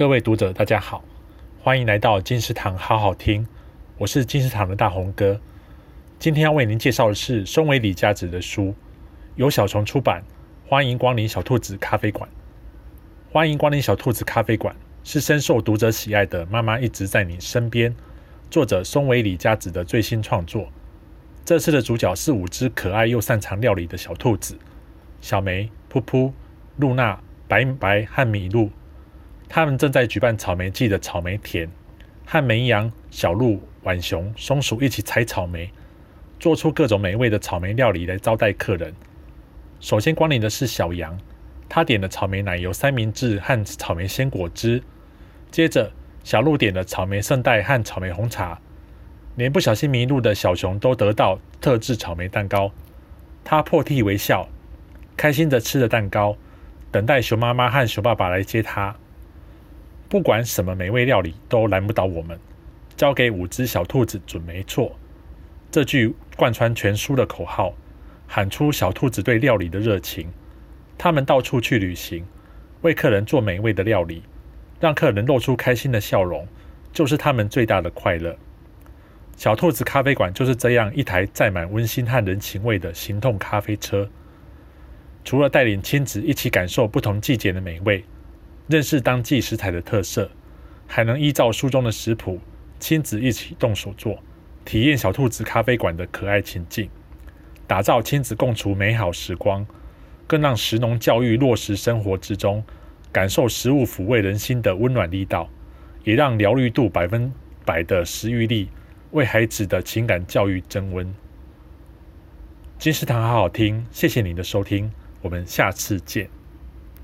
各位读者，大家好，欢迎来到金石堂好好听，我是金石堂的大红哥。今天要为您介绍的是松尾李佳子的书，由小虫出版。欢迎光临小兔子咖啡馆。欢迎光临小兔子咖啡馆，是深受读者喜爱的《妈妈一直在你身边》作者松尾李佳子的最新创作。这次的主角是五只可爱又擅长料理的小兔子：小梅、噗噗、露娜、白白和米露。他们正在举办草莓季的草莓田，和绵羊、小鹿、浣熊、松鼠一起采草莓，做出各种美味的草莓料理来招待客人。首先光临的是小羊，他点了草莓奶油三明治和草莓鲜果汁。接着，小鹿点了草莓圣代和草莓红茶。连不小心迷路的小熊都得到特制草莓蛋糕，他破涕为笑，开心地吃着蛋糕，等待熊妈妈和熊爸爸来接他。不管什么美味料理都难不倒我们，交给五只小兔子准没错。这句贯穿全书的口号，喊出小兔子对料理的热情。他们到处去旅行，为客人做美味的料理，让客人露出开心的笑容，就是他们最大的快乐。小兔子咖啡馆就是这样一台载满温馨和人情味的行动咖啡车。除了带领亲子一起感受不同季节的美味，认识当季食材的特色，还能依照书中的食谱，亲子一起动手做，体验小兔子咖啡馆的可爱情境，打造亲子共处美好时光，更让食农教育落实生活之中，感受食物抚慰人心的温暖力道，也让疗愈度百分百的食欲力为孩子的情感教育增温。金石堂好好听，谢谢您的收听，我们下次见。